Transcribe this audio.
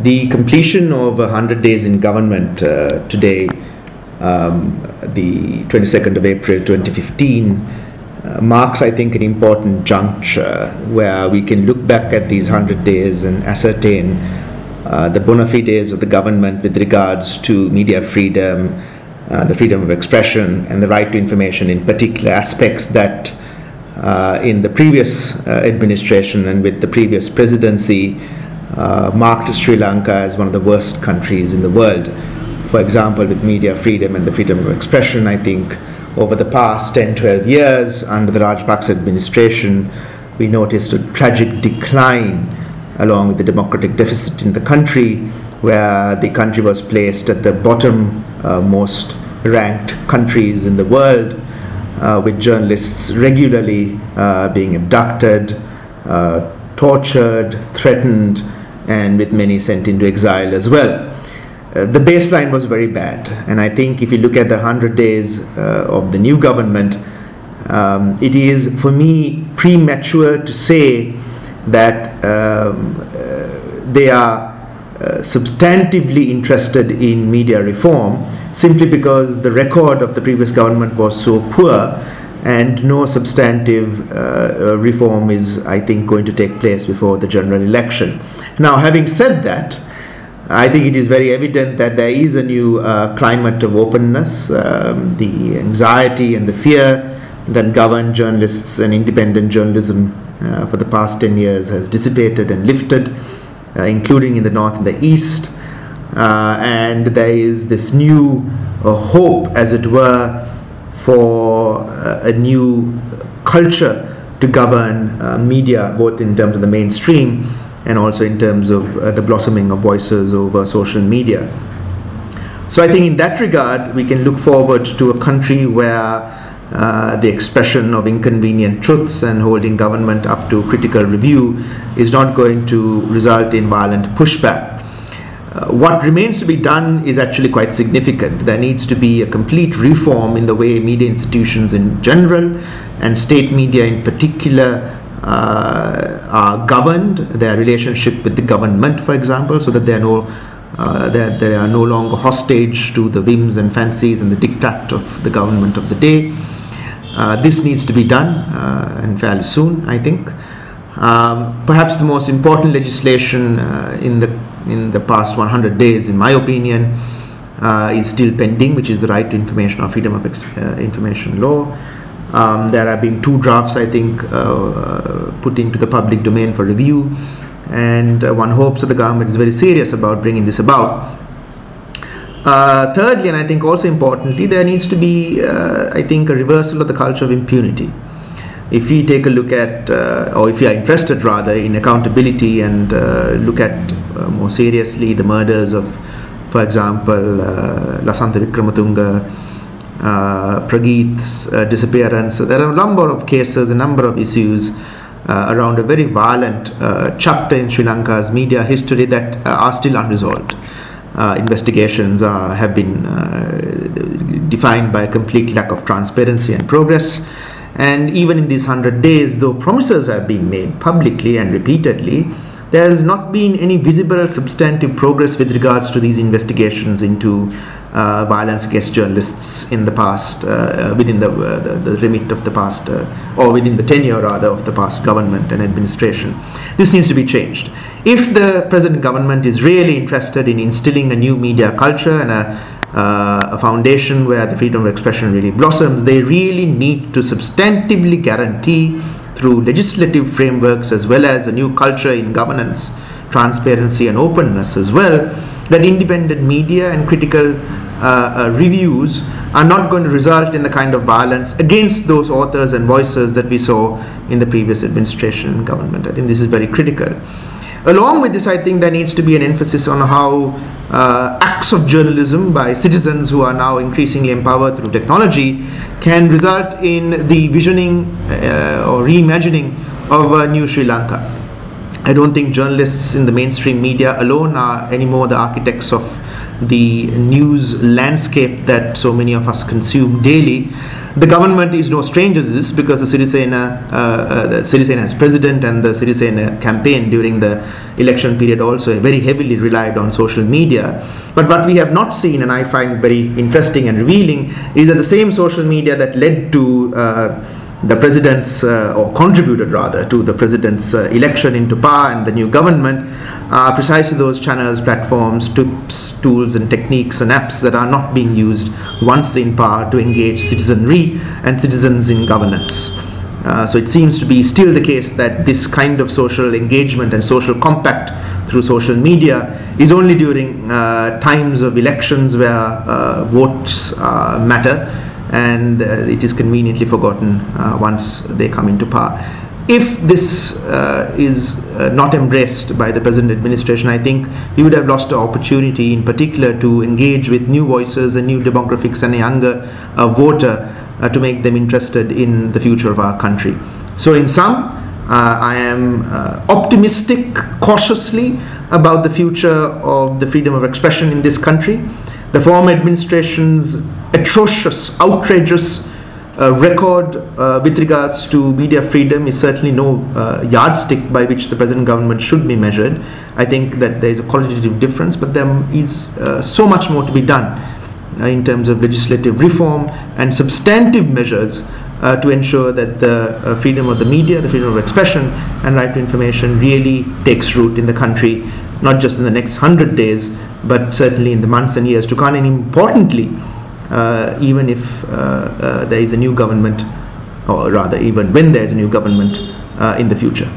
The completion of 100 days in government uh, today, um, the 22nd of April 2015, uh, marks, I think, an important juncture where we can look back at these 100 days and ascertain uh, the bona fides of the government with regards to media freedom, uh, the freedom of expression, and the right to information in particular aspects that uh, in the previous uh, administration and with the previous presidency uh, marked Sri Lanka as one of the worst countries in the world. For example, with media freedom and the freedom of expression, I think over the past 10 12 years under the Rajapaksa administration, we noticed a tragic decline along with the democratic deficit in the country, where the country was placed at the bottom uh, most ranked countries in the world, uh, with journalists regularly uh, being abducted, uh, tortured, threatened, and with many sent into exile as well. Uh, the baseline was very bad, and I think if you look at the 100 days uh, of the new government, um, it is for me premature to say that um, uh, they are uh, substantively interested in media reform simply because the record of the previous government was so poor and no substantive uh, reform is, I think, going to take place before the general election. Now, having said that, I think it is very evident that there is a new uh, climate of openness. Um, the anxiety and the fear that governed journalists and independent journalism uh, for the past 10 years has dissipated and lifted, uh, including in the north and the east. Uh, and there is this new uh, hope, as it were, for uh, a new culture to govern uh, media, both in terms of the mainstream and also in terms of the blossoming of voices over social media. So I think in that regard, we can look forward to a country where uh, the expression of inconvenient truths and holding government up to critical review is not going to result in violent pushback. Uh, what remains to be done is actually quite significant. There needs to be a complete reform in the way media institutions in general and state media in particular uh, are governed, their relationship with the government, for example, so that they are no uh, that they are no longer hostage to the whims and fancies and the diktat of the government of the day. Uh, this needs to be done uh, and fairly soon, I think. Um, perhaps the most important legislation uh, in the in the past 100 days, in my opinion, uh, is still pending, which is the right to information or freedom of ex- uh, information law. Um, there have been two drafts, I think, uh, put into the public domain for review, and one hopes that the government is very serious about bringing this about. Uh, thirdly, and I think also importantly, there needs to be, uh, I think, a reversal of the culture of impunity. If we take a look at, uh, or if we are interested rather, in accountability and uh, look at uh, more seriously the murders of, for example, uh, Lasantha Wickrematunge, Prageeth's disappearance, so there are a number of cases, a number of issues. around a very violent chapter in Sri Lanka's media history that are still unresolved uh, investigations uh, have been uh, defined by a complete lack of transparency and progress. And even in these 100 days, though promises have been made publicly and repeatedly, there has not been any visible substantive progress with regards to these investigations into uh, violence against journalists in the past, uh, uh within the, uh, the, the, remit of the past, uh, or within the tenure rather of the past government and administration. This needs to be changed. If the present government is really interested in instilling a new media culture and a uh, a foundation where the freedom of expression really blossoms, they really need to substantively guarantee through legislative frameworks as well as a new culture in governance, transparency, and openness as well that independent media and critical uh, uh, reviews are not going to result in the kind of violence against those authors and voices that we saw in the previous administration and government. I think this is very critical. Along with this, I think there needs to be an emphasis on how uh, acts of journalism by citizens who are now increasingly empowered through technology can result in the visioning uh, or reimagining of a new Sri Lanka. I don't think journalists in the mainstream media alone are anymore the architects of the news landscape that so many of us consume daily. The government is no stranger to this because the Sirisena, uh, uh, the Sirisena as president and the Sirisena campaign during the election period also very heavily relied on social media. But what we have not seen, and I find very interesting and revealing, is that the same social media that led to uh, the president's, uh, or contributed rather, to the president's uh, election into power and the new government are precisely those channels, platforms, tips, tools, and techniques and apps that are not being used once in power to engage citizenry and citizens in governance. Uh, so it seems to be still the case that this kind of social engagement and social compact through social media is only during uh, times of elections where uh, votes uh, matter and uh, it is conveniently forgotten uh, once they come into power. If this uh, is not embraced by the present administration, I think we would have lost the opportunity, in particular, to engage with new voices and new demographics and a younger voter to make them interested in the future of our country. So, in sum, uh, I am uh, optimistic, cautiously, about the future of the freedom of expression in this country. The former administration's atrocious, outrageous uh, record uh, with regards to media freedom is certainly no uh, yardstick by which the present government should be measured. I think that there is a qualitative difference, but there is uh, so much more to be done uh, in terms of legislative reform and substantive measures uh, to ensure that the freedom of the media, the freedom of expression, and right to information really takes root in the country, not just in the next hundred days, but certainly in the months and years to come, and importantly, uh, even if uh, uh, there is a new government, or rather, even when there is a new government in the future.